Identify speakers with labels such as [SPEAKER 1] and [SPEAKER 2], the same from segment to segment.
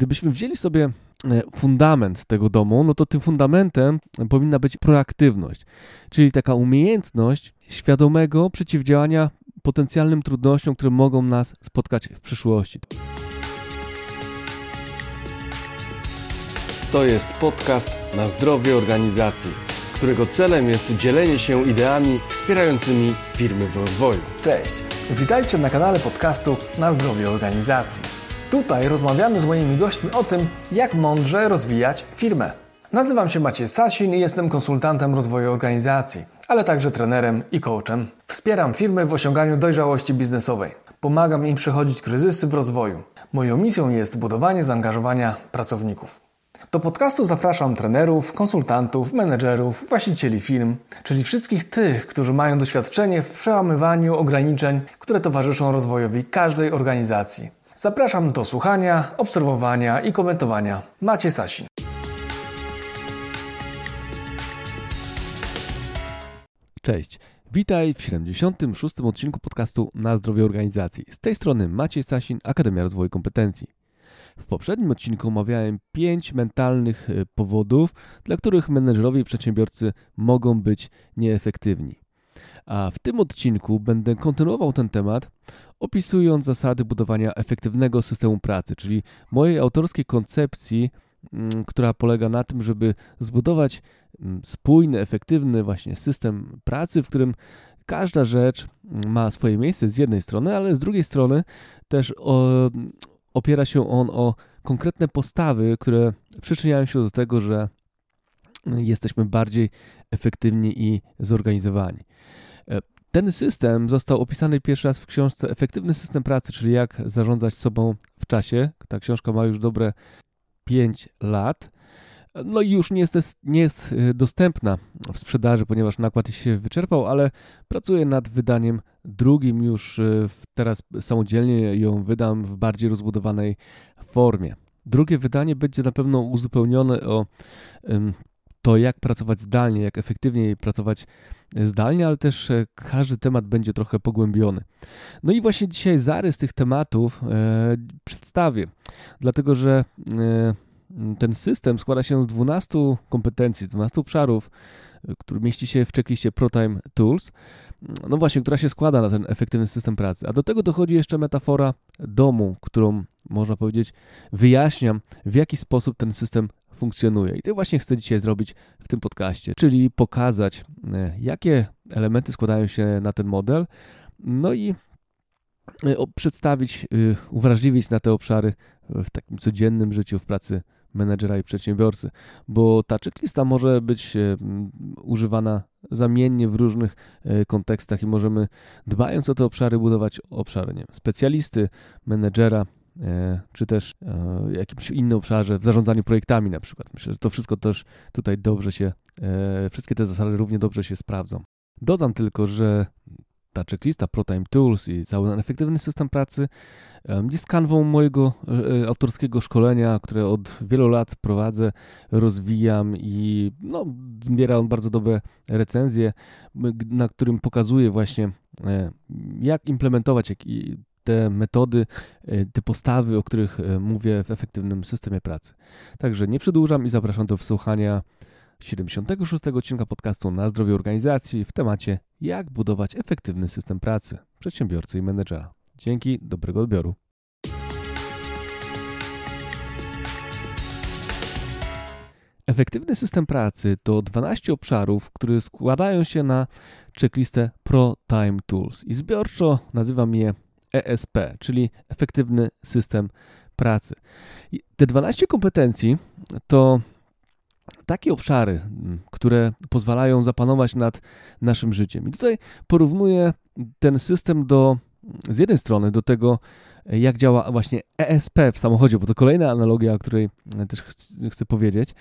[SPEAKER 1] gdybyśmy wzięli sobie e, fundament tego domu, no to tym fundamentem powinna być proaktywność, czyli taka umiejętność świadomego przeciwdziałania potencjalnym trudnościom, które mogą nas spotkać w przyszłości.
[SPEAKER 2] To jest podcast na zdrowie organizacji, którego celem jest dzielenie się ideami wspierającymi firmy w rozwoju.
[SPEAKER 3] Cześć, witajcie na kanale podcastu Na zdrowie organizacji. Tutaj rozmawiamy z moimi gośćmi o tym, jak mądrze rozwijać firmę. Nazywam się Maciej Sasin i jestem konsultantem rozwoju organizacji, ale także trenerem i coachem. Wspieram firmy w osiąganiu dojrzałości biznesowej. Pomagam im przechodzić kryzysy w rozwoju. Moją misją jest budowanie zaangażowania pracowników. Do podcastu zapraszam trenerów, konsultantów, menedżerów, właścicieli firm, czyli wszystkich tych, którzy mają doświadczenie w przełamywaniu ograniczeń, które towarzyszą rozwojowi każdej organizacji. Zapraszam do słuchania, obserwowania i komentowania. Macie Sasin.
[SPEAKER 1] Cześć. Witaj w 76. odcinku podcastu Na zdrowie organizacji. Z tej strony Maciej Sasin, Akademia Rozwoju Kompetencji. W poprzednim odcinku omawiałem pięć mentalnych e, powodów, dla których menedżerowie i przedsiębiorcy mogą być nieefektywni. A w tym odcinku będę kontynuował ten temat, opisując zasady budowania efektywnego systemu pracy, czyli mojej autorskiej koncepcji, mm, która polega na tym, żeby zbudować mm, spójny, efektywny właśnie system pracy, w którym każda rzecz mm, ma swoje miejsce z jednej strony, ale z drugiej strony też opiera się on o konkretne postawy, które przyczyniają się do tego, że jesteśmy bardziej efektywni i zorganizowani. Ten system został opisany pierwszy raz w książce Efektywny system pracy, czyli jak zarządzać sobą w czasie. Ta książka ma już dobre 5 lat. No i już nie jest, nie jest y, dostępna w sprzedaży, ponieważ nakład się wyczerpał, ale pracuję nad wydaniem drugim już y, teraz samodzielnie ją wydam w bardziej rozbudowanej formie. Drugie wydanie będzie na pewno uzupełnione o to, jak pracować zdalnie, jak efektywniej pracować zdalnie, ale też e, każdy temat będzie trochę pogłębiony. No i właśnie dzisiaj zarys tych tematów e, przedstawię, dlatego że e, ten system składa się z 12 kompetencji, z 12 obszarów, który mieści się w checkliście ProTime Tools, no właśnie, która się składa na ten efektywny system pracy. A do tego dochodzi jeszcze metafora domu, którą można powiedzieć wyjaśniam, w jaki sposób ten system funkcjonuje. I to właśnie chcę dzisiaj zrobić w tym podcaście, czyli pokazać, e, jakie elementy składają się na ten model, no i e, przedstawić, e, uwrażliwić na te obszary w takim codziennym życiu, w pracy menedżera i przedsiębiorcy, bo ta checklista może być używana zamiennie w różnych kontekstach i możemy, dbając o te obszary, budować obszary nie wiem, specjalisty, menedżera, czy też e, jakimś innym obszarze, w zarządzaniu projektami na przykład. Myślę, że to wszystko też tutaj dobrze się, e, wszystkie te zasady równie dobrze się sprawdzą. Dodam tylko, że ta checklista ProTime Tools i cały efektywny system pracy jest kanwą mojego autorskiego szkolenia, które od wielu lat prowadzę, rozwijam i no, zbiera on bardzo dobre recenzje, na którym pokazuję właśnie jak implementować te metody, e, te postawy, o których e, mówię w efektywnym systemie pracy. Także nie przedłużam i zapraszam do wysłuchania 76 odcinka podcastu na zdrowie organizacji w temacie jak budować efektywny system pracy przedsiębiorcy i menedżera. Dzięki, dobrego odbioru. Efektywny system pracy to 12 obszarów, które składają się na checklistę Pro Time Tools i zbiorczo nazywam je ESP, czyli efektywny system pracy. I te 12 kompetencji to takie obszary, które pozwalają zapanować nad naszym życiem. I tutaj porównuję ten system do, z jednej strony do tego, jak działa właśnie ESP w samochodzie, bo to kolejna analogia, o której też chcę powiedzieć.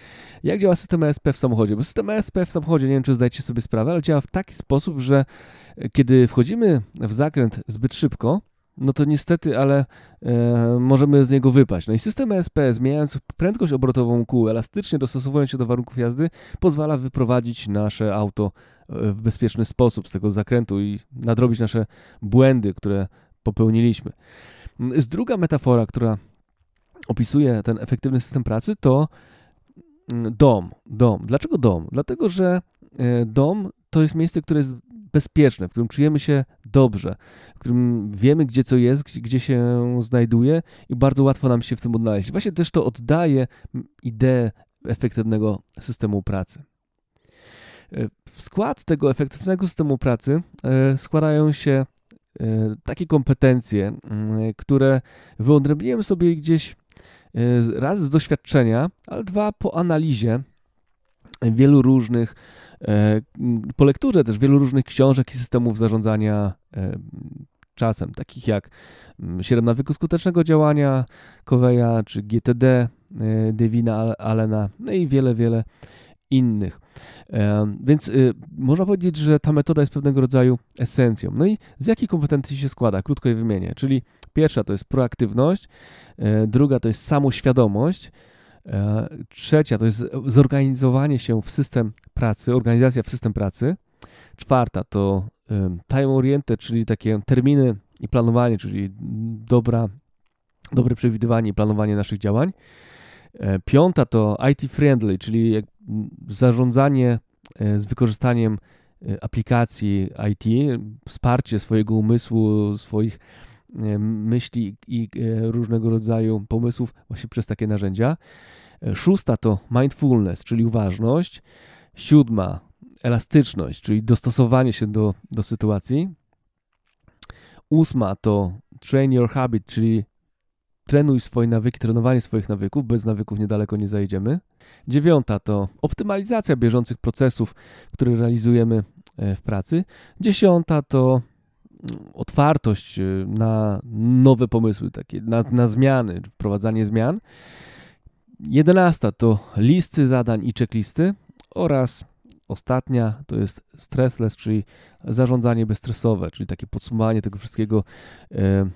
[SPEAKER 1] Jak działa system ESP w samochodzie? Bo system ESP w samochodzie, nie wiem czy zdajecie sobie sprawę, ale działa w taki sposób, że kiedy wchodzimy w zakręt zbyt szybko, no to niestety, ale e, możemy z niego wypaść. No i system ESP, zmieniając prędkość obrotową kół, elastycznie dostosowując się do warunków jazdy, pozwala wyprowadzić nasze auto e, w bezpieczny sposób z tego zakrętu i nadrobić nasze błędy, które popełniliśmy. Jest druga metafora, która opisuje ten efektywny system pracy, to mm, dom. Dom. Dlaczego dom? Dlatego, że e, dom to jest miejsce, które jest bezpieczne, w którym czujemy się dobrze, w którym wiemy, gdzie co jest, gdzie się znajduje i bardzo łatwo nam się w tym odnaleźć. Właśnie też to oddaje ideę efektywnego systemu pracy. E, w skład tego efektywnego systemu pracy e, składają się e, takie kompetencje, które wyodrębniłem sobie gdzieś raz z doświadczenia, ale dwa po analizie wielu różnych, po lekturze też wielu różnych książek i systemów zarządzania czasem, takich jak 7 nawyków skutecznego działania Coveya czy GTD Devina Allena, no i wiele, wiele innych. Więc można powiedzieć, że ta metoda jest pewnego rodzaju esencją. No i z jakich kompetencji się składa? Krótko je wymienię. Czyli pierwsza to jest proaktywność, e, druga to jest samoświadomość, e, trzecia to jest zorganizowanie się w system pracy, organizacja w system pracy, czwarta to time oriented, czyli takie terminy i planowanie, czyli dobra, dobre przewidywanie i planowanie naszych działań. E, piąta to IT friendly, czyli zarządzanie e, z wykorzystaniem e, aplikacji IT, wsparcie swojego umysłu, swoich myśli i różnego rodzaju pomysłów właśnie przez takie narzędzia. Szósta to mindfulness, czyli uważność. Siódma elastyczność, czyli dostosowanie się do, do sytuacji. Ósma to train your habit, czyli trenuj swoje nawyki, trenowanie swoich nawyków, bez nawyków niedaleko nie zajdziemy. Dziewiąta to optymalizacja bieżących procesów, które realizujemy e, w pracy. Dziesiąta to otwartość e, na nowe pomysły, takie, na, na zmiany, wprowadzanie zmian. Jedenasta to listy zadań i checklisty oraz ostatnia to jest stressless, czyli zarządzanie bezstresowe, czyli takie podsumowanie tego wszystkiego, e,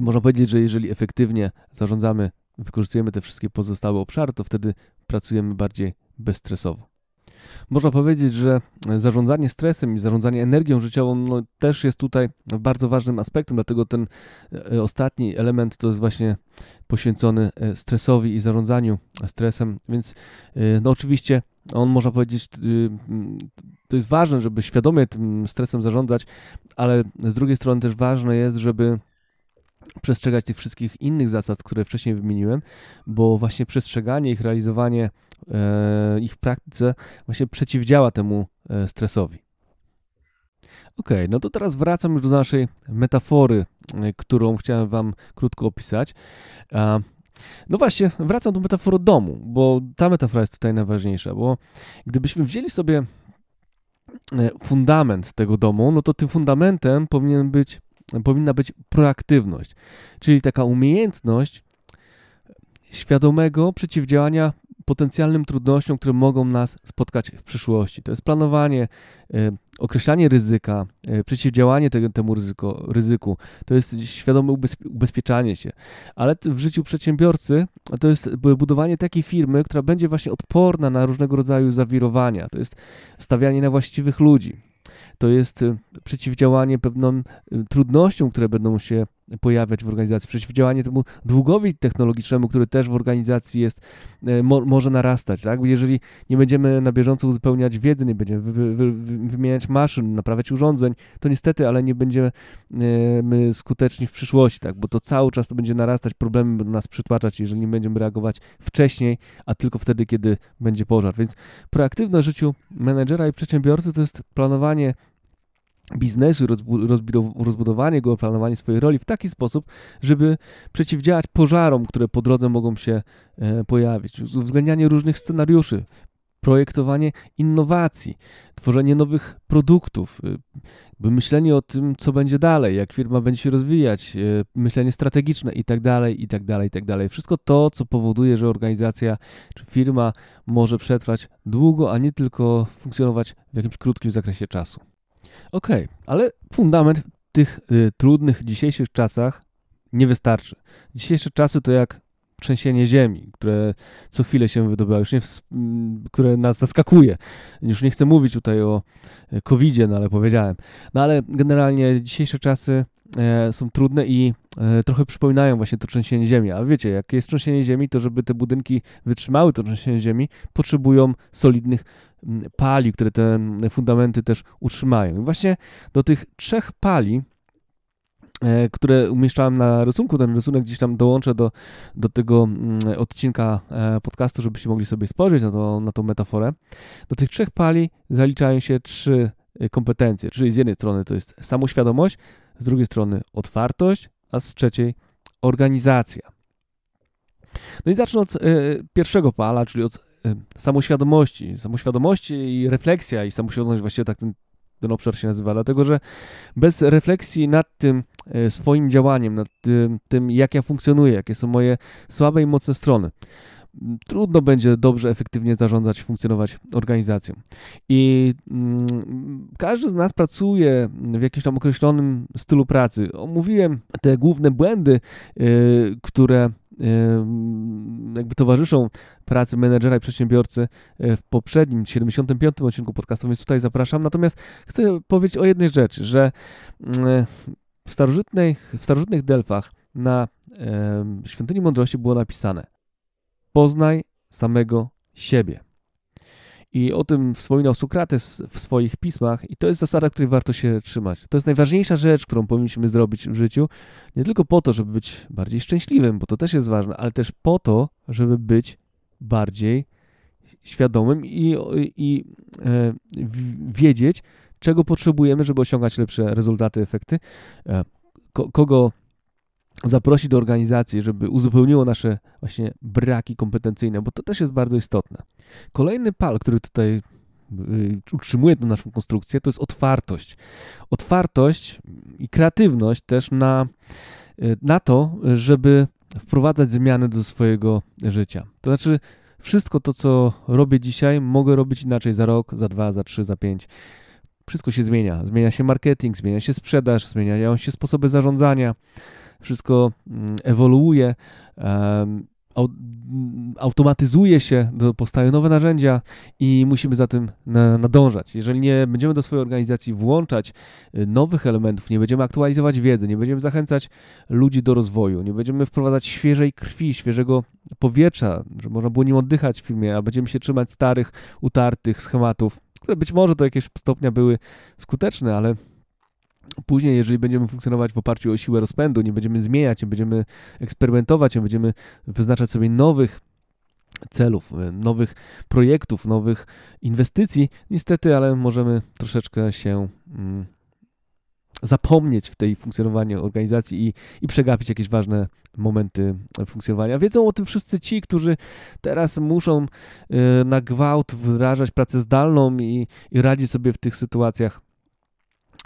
[SPEAKER 1] można powiedzieć, że jeżeli efektywnie zarządzamy, wykorzystujemy te wszystkie pozostałe obszary, to wtedy pracujemy bardziej bezstresowo. Można powiedzieć, że zarządzanie stresem i zarządzanie energią życiową no, też jest tutaj bardzo ważnym aspektem, dlatego ten e, ostatni element to jest właśnie poświęcony e, stresowi i zarządzaniu stresem, więc e, no oczywiście on można powiedzieć, to jest ważne, żeby świadomie tym stresem zarządzać, ale z drugiej strony też ważne jest, żeby przestrzegać tych wszystkich innych zasad, które wcześniej wymieniłem, bo właśnie przestrzeganie ich, realizowanie e, ich w praktyce właśnie przeciwdziała temu e, stresowi. Ok, no to teraz wracam już do naszej metafory, e, którą chciałem Wam krótko opisać. No właśnie, wracam do metafory domu, bo ta metafora jest tutaj najważniejsza, bo gdybyśmy wzięli sobie fundament tego domu, no to tym fundamentem powinien być powinna być proaktywność, czyli taka umiejętność świadomego przeciwdziałania potencjalnym trudnościom, które mogą nas spotkać w przyszłości. To jest planowanie, y, określanie ryzyka, y, przeciwdziałanie temu ryzyko, ryzyku, to jest świadome ubezpieczanie się. Ale w życiu przedsiębiorcy to jest budowanie takiej firmy, która będzie właśnie odporna na różnego rodzaju zawirowania. To jest stawianie na właściwych ludzi to jest y, przeciwdziałanie pewnym trudnościom, które będą się pojawiać w organizacji, przeciwdziałanie temu długowi technologicznemu, który też w organizacji jest, y, mo, może narastać. Tak? Jeżeli nie będziemy na bieżąco uzupełniać wiedzy, nie będziemy wy, wy, wy, wymieniać maszyn, naprawiać urządzeń, to niestety, ale nie będziemy my skuteczni w przyszłości, tak? bo to cały czas to będzie narastać, problemy będą nas przytłaczać, jeżeli nie będziemy reagować wcześniej, a tylko wtedy, kiedy będzie pożar. Więc proaktywność w życiu menedżera i przedsiębiorcy to jest planowanie biznesu, rozbudowanie go, planowanie swojej roli w taki sposób, żeby przeciwdziałać pożarom, które po drodze mogą się e, pojawić, uwzględnianie różnych scenariuszy, projektowanie innowacji, tworzenie nowych produktów, e, myślenie o tym, co będzie dalej, jak firma będzie się rozwijać, e, myślenie strategiczne i tak tak tak dalej. Wszystko to, co powoduje, że organizacja czy firma może przetrwać długo, a nie tylko funkcjonować w jakimś krótkim zakresie czasu. Okej, okay, ale fundament w tych y, trudnych dzisiejszych czasach nie wystarczy. Dzisiejsze czasy to jak trzęsienie ziemi, które co chwilę się wydobywa, już nie w, które nas zaskakuje. Już nie chcę mówić tutaj o y, covid no ale powiedziałem. No ale generalnie dzisiejsze czasy e, są trudne i e, trochę przypominają właśnie to trzęsienie ziemi. A wiecie, jak jest trzęsienie ziemi, to żeby te budynki wytrzymały to trzęsienie ziemi, potrzebują solidnych pali, które te fundamenty też utrzymają. I właśnie do tych trzech pali E, które umieszczałem na rysunku. Ten rysunek gdzieś tam dołączę do, do tego odcinka e, podcastu, żebyście mogli sobie spojrzeć na, to, na tą metaforę. Do tych trzech pali zaliczają się trzy e, kompetencje, czyli z jednej strony to jest samoświadomość, z drugiej strony otwartość, a z trzeciej organizacja. No i zacznę od pierwszego pala, czyli od samoświadomości. Samoświadomości i refleksja i samoświadomość właściwie tak ten ten obszar się nazywa, dlatego że bez refleksji nad tym e, swoim działaniem, nad tym, tym jak ja funkcjonuję, jakie są moje słabe i mocne strony, trudno będzie dobrze, efektywnie zarządzać, funkcjonować organizacją. I mm, każdy z nas pracuje w jakimś tam określonym stylu pracy. Omówiłem te główne błędy, y, które jakby towarzyszą pracy menedżera i przedsiębiorcy e, w poprzednim, 75. odcinku podcastu, więc tutaj zapraszam. Natomiast chcę powiedzieć o jednej rzeczy, że mm, w starożytnych, w starożytnych Delfach na Świątyni Mądrości było napisane poznaj samego siebie. I o tym wspominał Sokrates w swoich pismach, i to jest zasada, której warto się trzymać. To jest najważniejsza rzecz, którą powinniśmy zrobić w życiu, nie tylko po to, żeby być bardziej szczęśliwym, bo to też jest ważne, ale też po to, żeby być bardziej świadomym i, i e, wiedzieć, czego potrzebujemy, żeby osiągać lepsze rezultaty, efekty, e, ko, kogo zaprosić do organizacji, żeby uzupełniło nasze właśnie braki kompetencyjne, bo to też jest bardzo istotne. Kolejny pal, który tutaj y, utrzymuje tę naszą konstrukcję, to jest otwartość. Otwartość i kreatywność też na, y, na to, żeby wprowadzać zmiany do swojego życia. To znaczy, wszystko to, co robię dzisiaj, mogę robić inaczej za rok, za dwa, za trzy, za pięć. Wszystko się zmienia. Zmienia się marketing, zmienia się sprzedaż, zmieniają się sposoby zarządzania wszystko mm, ewoluuje, automatyzuje się, powstają nowe narzędzia i musimy za tym nadążać. Jeżeli nie będziemy do swojej organizacji włączać y, nowych elementów, nie będziemy aktualizować wiedzy, nie będziemy zachęcać ludzi do rozwoju, nie będziemy wprowadzać świeżej krwi, świeżego powietrza, żeby można było nim oddychać w filmie, a będziemy się trzymać starych, utartych schematów, które być może do jakiegoś stopnia były skuteczne, ale Później, jeżeli będziemy funkcjonować w oparciu o siłę rozpędu, nie będziemy zmieniać, nie będziemy eksperymentować, nie będziemy wyznaczać sobie nowych celów, e, nowych projektów, nowych inwestycji, niestety, ale możemy troszeczkę się mm, zapomnieć w tej funkcjonowaniu organizacji i, i przegapić jakieś ważne momenty funkcjonowania. Wiedzą o tym wszyscy ci, którzy teraz muszą y, na gwałt wdrażać pracę zdalną i, i radzić sobie w tych sytuacjach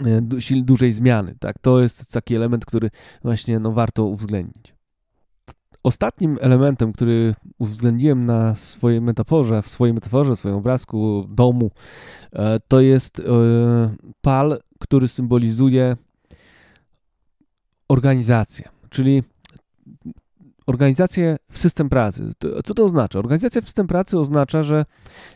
[SPEAKER 1] E, dużej zmiany. Tak? To jest taki element, który właśnie no, warto uwzględnić. Ostatnim elementem, który uwzględniłem na swojej metaforze, w swojej metaforze, w swoim obrazku domu, e, to jest e, pal, który symbolizuje organizację, czyli organizację w system pracy. Co to oznacza? Organizacja w system pracy oznacza, że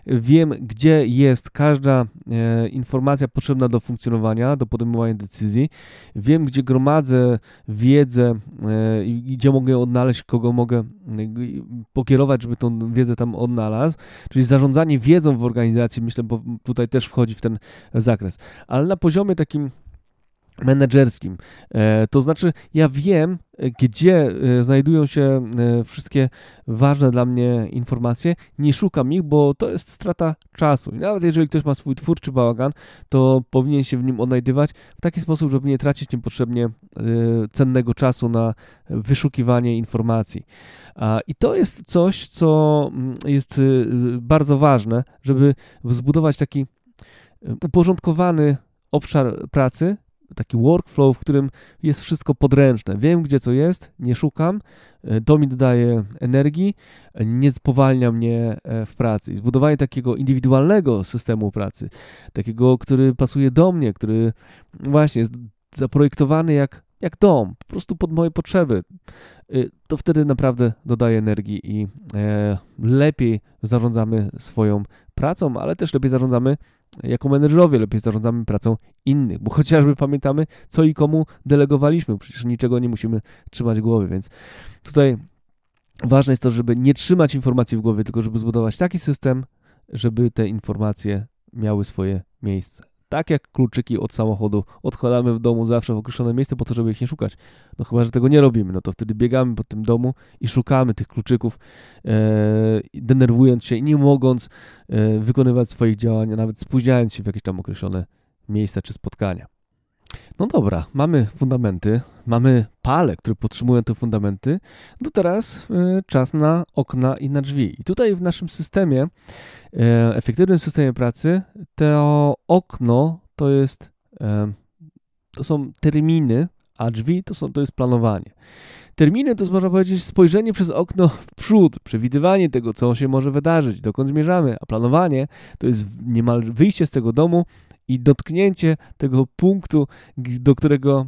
[SPEAKER 1] wiem, gdzie jest każda e, informacja potrzebna do funkcjonowania, do podejmowania decyzji. Wiem, gdzie gromadzę wiedzę e, i gdzie mogę ją odnaleźć, kogo mogę e, pokierować, żeby tą wiedzę tam odnalazł. Czyli zarządzanie wiedzą w organizacji, myślę, bo tutaj też wchodzi w ten zakres. Ale na poziomie takim menedżerskim. E, to znaczy, ja wiem, gdzie e, znajdują się e, wszystkie ważne dla mnie informacje, nie szukam ich, bo to jest strata czasu. I nawet jeżeli ktoś ma swój twórczy bałagan, to powinien się w nim odnajdywać w taki sposób, żeby nie tracić niepotrzebnie cennego czasu na wyszukiwanie informacji. I to jest coś, co mm, jest bardzo ważne, żeby zbudować taki uporządkowany obszar pracy, taki workflow, w którym jest wszystko podręczne. Wiem, gdzie co jest, nie szukam, e, to mi dodaje energii, nie spowalnia mnie e, w pracy. zbudowanie takiego indywidualnego systemu pracy, takiego, który pasuje do mnie, który właśnie jest zaprojektowany jak, jak dom, po prostu pod moje potrzeby, e, to wtedy naprawdę dodaje energii i lepiej zarządzamy swoją pracą, ale też lepiej zarządzamy jako menedżerowie lepiej zarządzamy pracą innych, bo chociażby pamiętamy, co i komu delegowaliśmy. Przecież niczego nie musimy trzymać głowy, więc tutaj ważne jest to, żeby nie trzymać informacji w głowie, tylko żeby zbudować taki system, żeby te informacje miały swoje miejsce. Tak jak kluczyki od samochodu odkładamy w domu zawsze w określone miejsce po to, żeby ich nie szukać. No chyba, że tego nie robimy, no to wtedy biegamy po tym domu i szukamy tych kluczyków, e, denerwując się i nie mogąc e, wykonywać swoich działań, a nawet spóźniając się w jakieś tam określone miejsca czy spotkania. No dobra, mamy fundamenty, mamy pale, które podtrzymują te fundamenty. No teraz y, czas na okna i na drzwi. I tutaj w naszym systemie, y, efektywnym systemie pracy, to okno to jest, y, to są terminy, a drzwi to, są, to jest planowanie. Terminy to jest, można powiedzieć, spojrzenie przez okno w przód, przewidywanie tego, co się może wydarzyć, dokąd zmierzamy, a planowanie to jest niemal wyjście z tego domu i dotknięcie tego punktu, do którego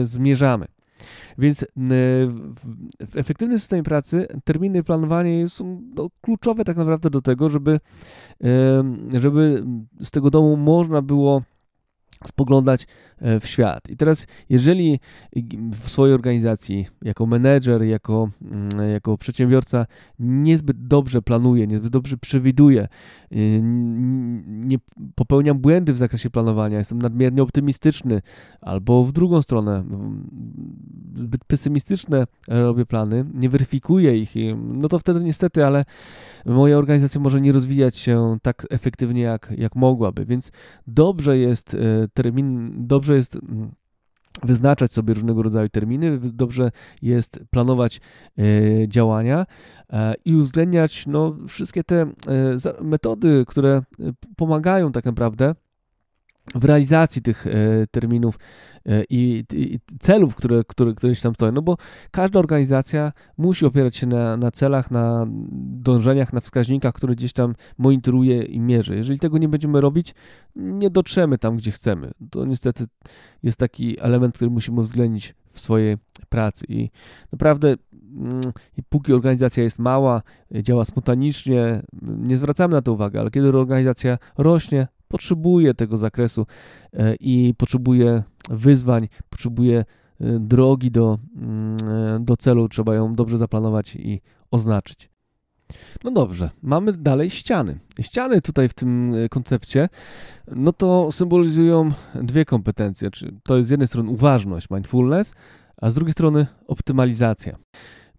[SPEAKER 1] e, zmierzamy. Więc e, w efektywnym systemie pracy terminy planowanie są no, kluczowe tak naprawdę do tego, żeby, e, żeby z tego domu można było spoglądać w świat. I teraz, jeżeli w swojej organizacji, jako menedżer, jako, mm, jako przedsiębiorca niezbyt dobrze planuje, niezbyt dobrze przewiduje, y, nie popełniam błędy w zakresie planowania, jestem nadmiernie optymistyczny, albo w drugą stronę, zbyt pesymistyczne robię plany, nie weryfikuję ich, no to wtedy niestety, ale moja organizacja może nie rozwijać się tak efektywnie, jak, jak mogłaby. Więc dobrze jest e, termin, dobrze jest mm, wyznaczać sobie różnego rodzaju terminy, dobrze jest planować e, działania e, i uwzględniać no, wszystkie te metody, które pomagają tak naprawdę w realizacji tych e, terminów e, i, i, celów, które, które, się tam stoją. No bo każda organizacja musi opierać się na, na celach, na dążeniach, na wskaźnikach, które gdzieś tam monitoruje i mierzy. Jeżeli tego nie będziemy robić, nie dotrzemy tam, gdzie chcemy. To niestety jest taki element, który musimy uwzględnić w swojej pracy. I naprawdę, mm, póki organizacja jest mała, działa spontanicznie, nie zwracamy na to uwagi, ale kiedy organizacja rośnie, potrzebuje tego zakresu e, i potrzebuje wyzwań, potrzebuje e, drogi do, mm, e, do celu, trzeba ją dobrze zaplanować i oznaczyć. No dobrze, mamy dalej ściany. Ściany tutaj w tym koncepcie, no to symbolizują dwie kompetencje. To jest z jednej strony uważność, mindfulness, a z drugiej strony optymalizacja.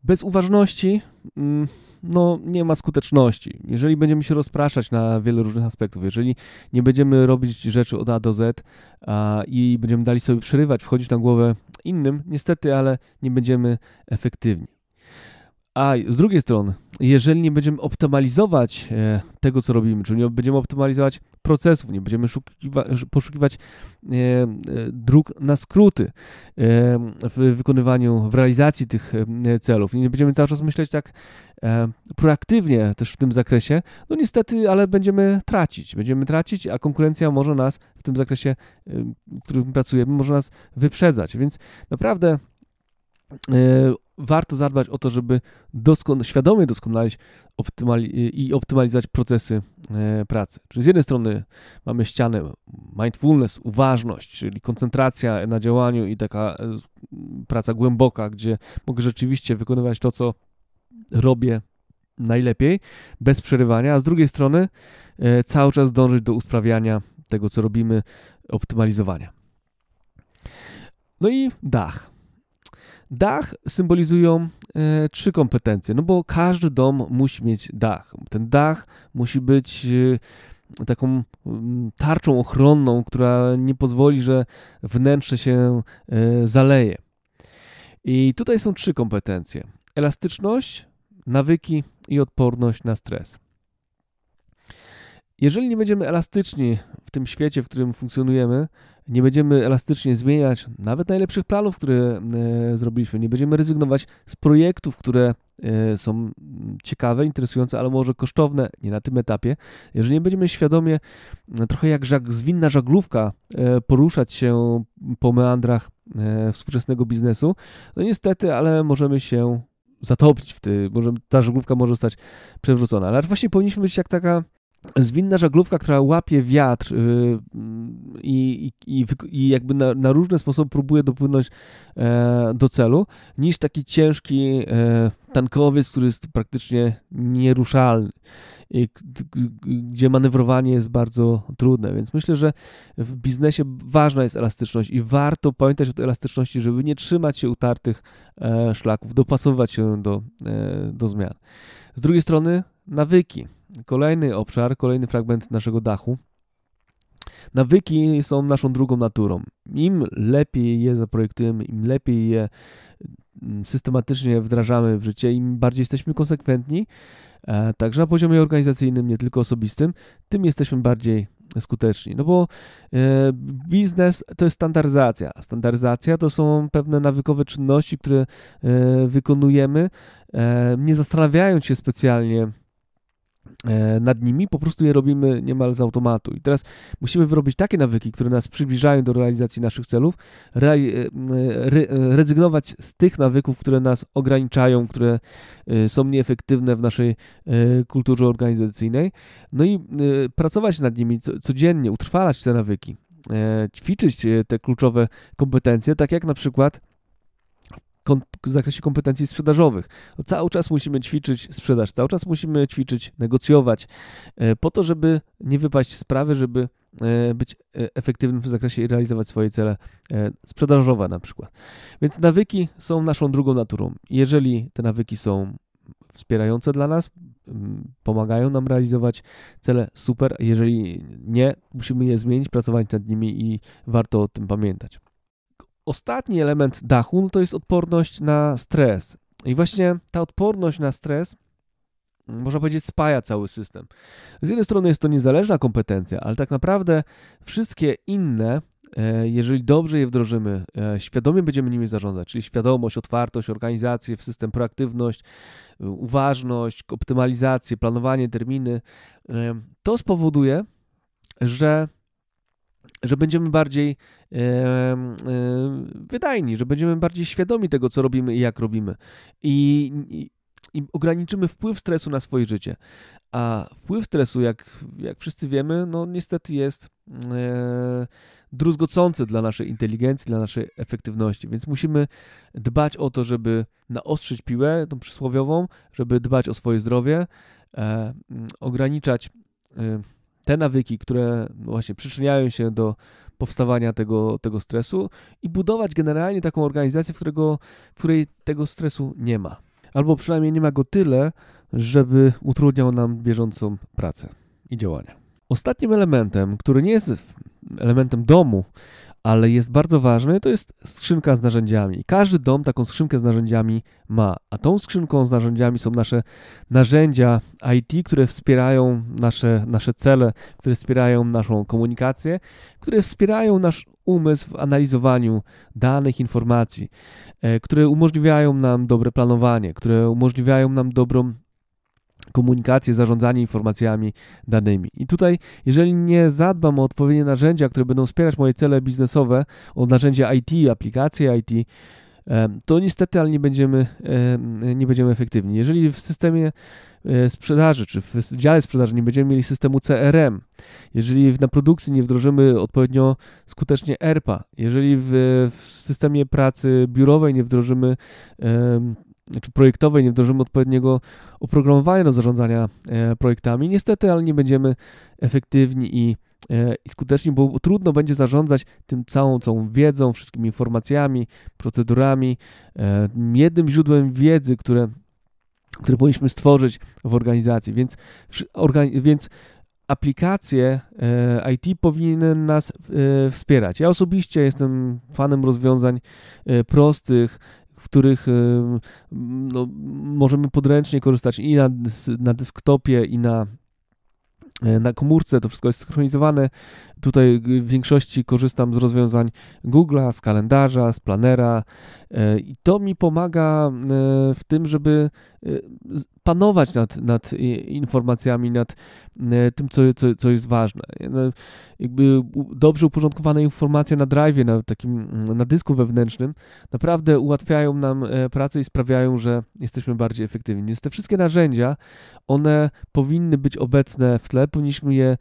[SPEAKER 1] Bez uważności mm, no, nie ma skuteczności. Jeżeli będziemy się rozpraszać na wiele różnych aspektów, jeżeli nie będziemy robić rzeczy od A do Z a, i będziemy dali sobie przerywać, wchodzić na głowę innym, niestety, ale nie będziemy efektywni. A z drugiej strony, jeżeli nie będziemy optymalizować e, tego, co robimy, czyli nie będziemy optymalizować procesów, nie będziemy poszukiwać e, e, dróg na skróty w wykonywaniu, w realizacji tych celów, nie będziemy cały czas myśleć tak proaktywnie też w tym zakresie, no niestety, ale będziemy tracić. Będziemy tracić, a konkurencja może nas w tym zakresie, w którym pracujemy, może nas wyprzedzać. Więc naprawdę warto zadbać o to, żeby doskon świadomie doskonalić optymali i optymalizować procesy e, pracy. Czyli z jednej strony mamy ścianę mindfulness, uważność, czyli koncentracja na działaniu i taka e, praca głęboka, gdzie mogę rzeczywiście wykonywać to, co robię najlepiej, bez przerywania, a z drugiej strony e, cały czas dążyć do usprawiania tego, co robimy, optymalizowania. No i dach. Dach symbolizują e, trzy kompetencje, no bo każdy dom musi mieć dach. Ten dach musi być e, taką tarczą ochronną, która nie pozwoli, że wnętrze się e, zaleje. I tutaj są trzy kompetencje: elastyczność, nawyki i odporność na stres. Jeżeli nie będziemy elastyczni w tym świecie, w którym funkcjonujemy, nie będziemy elastycznie zmieniać nawet najlepszych planów, które e, zrobiliśmy, nie będziemy rezygnować z projektów, które e, są ciekawe, interesujące, ale może kosztowne, nie na tym etapie. Jeżeli nie będziemy świadomie, e, trochę jak żag, zwinna żaglówka, poruszać się po meandrach współczesnego biznesu, no niestety, ale możemy się zatopić w tym, ta żaglówka może zostać przewrócona. Ale właśnie powinniśmy być jak taka zwinna żaglówka, która łapie wiatr y, i, i, i jakby na, na, różne sposoby próbuje dopłynąć e, do celu, niż taki ciężki e, tankowiec, który jest praktycznie nieruszalny, gdzie manewrowanie jest bardzo trudne. Więc myślę, że w biznesie ważna jest elastyczność i warto pamiętać o tej elastyczności, żeby nie trzymać się utartych e, szlaków, dopasowywać się do, do zmian. Z drugiej strony nawyki Kolejny obszar, kolejny fragment naszego dachu. Nawyki są naszą drugą naturą. Im lepiej je zaprojektujemy, im lepiej je mm, systematycznie wdrażamy w życie, im bardziej jesteśmy konsekwentni, e, także na poziomie organizacyjnym, nie tylko osobistym, tym jesteśmy bardziej skuteczni. No bo e, biznes to jest standaryzacja. Standaryzacja to są pewne nawykowe czynności, które e, wykonujemy, nie zastanawiając się specjalnie E, nad nimi, po prostu je robimy niemal z automatu. I teraz musimy wyrobić takie nawyki, które nas przybliżają do realizacji naszych celów, re, re, rezygnować z tych nawyków, które nas ograniczają, które e, są nieefektywne w naszej e, kulturze organizacyjnej, no i pracować nad nimi codziennie, utrwalać te nawyki, ćwiczyć te kluczowe kompetencje, tak jak na przykład w zakresie kompetencji sprzedażowych. No, cały czas musimy ćwiczyć sprzedaż, cały czas musimy ćwiczyć, negocjować, e, po to, żeby nie wypaść z sprawy, żeby e, być e, efektywnym w zakresie i realizować swoje cele sprzedażowe na przykład. Więc nawyki są naszą drugą naturą. Jeżeli te nawyki są wspierające dla nas, pomagają nam realizować cele, super. Jeżeli nie, musimy je zmienić, pracować nad nimi i warto o tym pamiętać. Ostatni element dachu no to jest odporność na stres. I właśnie ta odporność na stres, można powiedzieć, spaja cały system. Z jednej strony jest to niezależna kompetencja, ale tak naprawdę wszystkie inne, e, jeżeli dobrze je wdrożymy, e, świadomie będziemy nimi zarządzać, czyli świadomość, otwartość, organizację system, proaktywność, uważność, optymalizację, planowanie, terminy, e, to spowoduje, że że będziemy bardziej e, e, wydajni, że będziemy bardziej świadomi tego, co robimy i jak robimy. I, i, i ograniczymy wpływ stresu na swoje życie. A wpływ stresu, jak, jak wszyscy wiemy, no niestety jest e, druzgocący dla naszej inteligencji, dla naszej efektywności. Więc musimy dbać o to, żeby naostrzyć piłę, tą przysłowiową, żeby dbać o swoje zdrowie, e, ograniczać e, te nawyki, które no właśnie przyczyniają się do powstawania tego, tego stresu i budować generalnie taką organizację, w, którego, w której tego stresu nie ma. Albo przynajmniej nie ma go tyle, żeby utrudniał nam bieżącą pracę i działania. Ostatnim elementem, który nie jest elementem domu, ale jest bardzo ważny, to jest skrzynka z narzędziami. Każdy dom taką skrzynkę z narzędziami ma, a tą skrzynką z narzędziami są nasze narzędzia IT, które wspierają nasze, nasze cele, które wspierają naszą komunikację, które wspierają nasz umysł w analizowaniu danych, informacji, e, które umożliwiają nam dobre planowanie, które umożliwiają nam dobrą komunikację, zarządzanie informacjami danymi. I tutaj, jeżeli nie zadbam o odpowiednie narzędzia, które będą wspierać moje cele biznesowe, o narzędzia IT, aplikacje IT, to niestety, ale nie będziemy, nie będziemy efektywni. Jeżeli w systemie e, sprzedaży, czy w dziale sprzedaży nie będziemy mieli systemu CRM, jeżeli na produkcji nie wdrożymy odpowiednio skutecznie ERPA, jeżeli w, w systemie pracy biurowej nie wdrożymy czy projektowej, nie wdrożymy odpowiedniego oprogramowania do zarządzania e, projektami, niestety, ale nie będziemy efektywni i, e, i skuteczni, bo trudno będzie zarządzać tym całą, całą wiedzą, wszystkimi informacjami, procedurami, e, jednym źródłem wiedzy, które, które powinniśmy stworzyć w organizacji, więc, więc aplikacje IT powinny nas wspierać. Ja osobiście jestem fanem rozwiązań prostych, których no, możemy podręcznie korzystać i na, na desktopie, i na, e, na komórce, to wszystko jest synchronizowane Tutaj w większości korzystam z rozwiązań Google'a, z kalendarza, z planera i to mi pomaga w tym, żeby panować nad, nad informacjami, nad tym, co, co, co jest ważne. No, jakby dobrze uporządkowane informacje na drive, na takim na dysku wewnętrznym naprawdę ułatwiają nam e, pracę i sprawiają, że jesteśmy bardziej efektywni. Więc te wszystkie narzędzia, one powinny być obecne w tle, powinniśmy je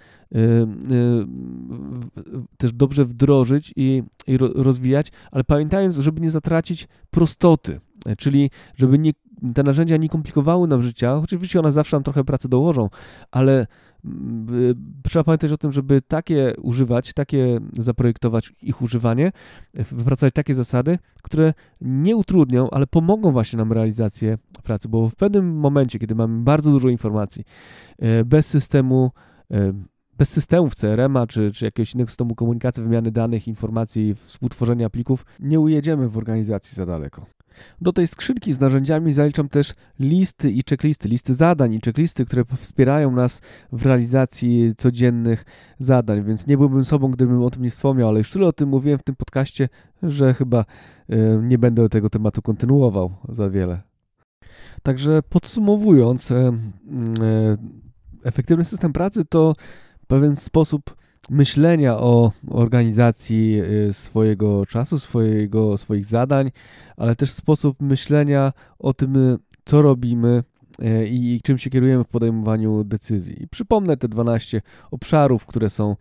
[SPEAKER 1] też dobrze wdrożyć i, i rozwijać, ale pamiętając, żeby nie zatracić prostoty, e, czyli żeby nie te narzędzia nie komplikowały nam życia, oczywiście one zawsze nam trochę pracy dołożą, ale mm, trzeba pamiętać o tym, żeby takie używać, takie zaprojektować ich używanie, wypracować takie zasady, które nie utrudnią, ale pomogą właśnie nam realizację pracy, bo w pewnym momencie, kiedy mamy bardzo dużo informacji, e, bez systemu e, bez systemów CRM-a czy, czy jakiegoś innego systemu komunikacji, wymiany danych, informacji, współtworzenia plików, nie ujedziemy w organizacji za daleko. Do tej skrzynki z narzędziami zaliczam też listy i checklisty, listy zadań i checklisty, które wspierają nas w realizacji codziennych zadań, więc nie byłbym sobą, gdybym o tym nie wspomniał, ale już tyle o tym mówiłem w tym podcaście, że chyba e, nie będę tego tematu kontynuował za wiele. Także podsumowując, e, e, efektywny system pracy to pewien sposób myślenia o organizacji y, swojego czasu, swojego, swoich zadań, ale też sposób myślenia o tym, y, co robimy y, i czym się kierujemy w podejmowaniu decyzji. Przypomnę te 12 obszarów, które są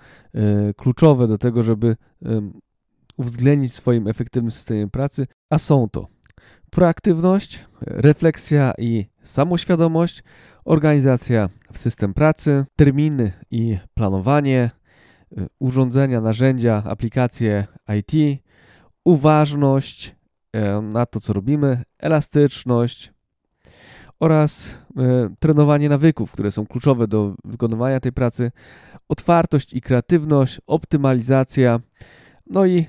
[SPEAKER 1] kluczowe do tego, żeby uwzględnić w swoim efektywnym systemie pracy, a są to proaktywność, refleksja i samoświadomość, organizacja w system pracy, terminy i planowanie, Y, urządzenia, narzędzia, aplikacje IT, uważność e, na to, co robimy, elastyczność oraz e, trenowanie nawyków, które są kluczowe do wykonywania tej pracy, otwartość i kreatywność, optymalizacja, no i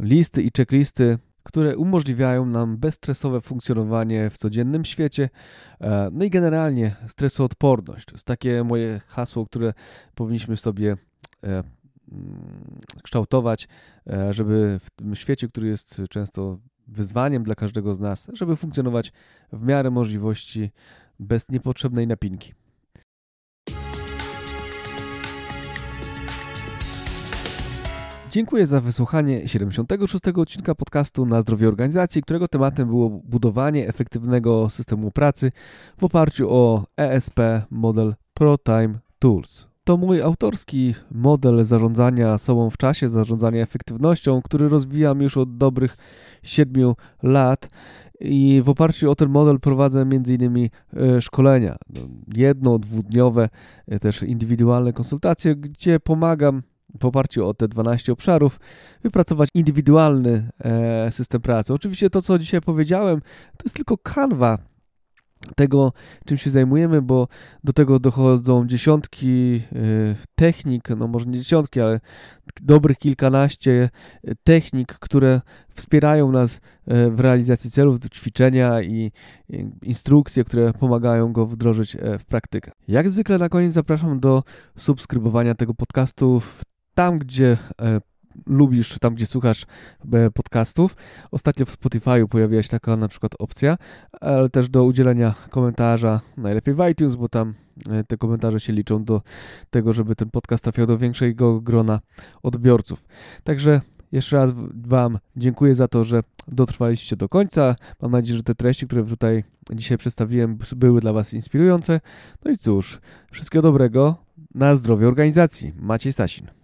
[SPEAKER 1] listy i checklisty, które umożliwiają nam bezstresowe funkcjonowanie w codziennym świecie, no i generalnie stresoodporność. To jest takie moje hasło, które powinniśmy sobie E, mm, kształtować, e, żeby w tym świecie, który jest często wyzwaniem dla każdego z nas, żeby funkcjonować w miarę możliwości bez niepotrzebnej napinki. Dziękuję za wysłuchanie 76. odcinka podcastu na zdrowie organizacji, którego tematem było budowanie efektywnego systemu pracy w oparciu o ESP model ProTime Tools. To mój autorski model zarządzania sobą w czasie, zarządzania efektywnością, który rozwijam już od dobrych 7 lat. I w oparciu o ten model prowadzę m.in. E, szkolenia, no, jedno, dwudniowe, e, też indywidualne konsultacje, gdzie pomagam w oparciu o te 12 obszarów wypracować indywidualny e, system pracy. Oczywiście to, co dzisiaj powiedziałem, to jest tylko kanwa tego, czym się zajmujemy, bo do tego dochodzą dziesiątki y, technik, no może nie dziesiątki, ale dobrych kilkanaście y, technik, które wspierają nas w realizacji celów, ćwiczenia i instrukcje, które pomagają go wdrożyć w praktykę. Jak zwykle na koniec zapraszam do subskrybowania tego podcastu tam, gdzie lubisz, tam gdzie słuchasz e, podcastów. Ostatnio w Spotify pojawiła się taka na przykład opcja, ale też do udzielenia komentarza, najlepiej w iTunes, bo tam e, te komentarze się liczą do tego, żeby ten podcast trafiał do większego grona odbiorców. Także jeszcze raz Wam dziękuję za to, że dotrwaliście do końca. Mam nadzieję, że te treści, które tutaj dzisiaj przedstawiłem, były dla Was inspirujące. No i cóż, wszystkiego dobrego na zdrowie organizacji. Maciej Sasin.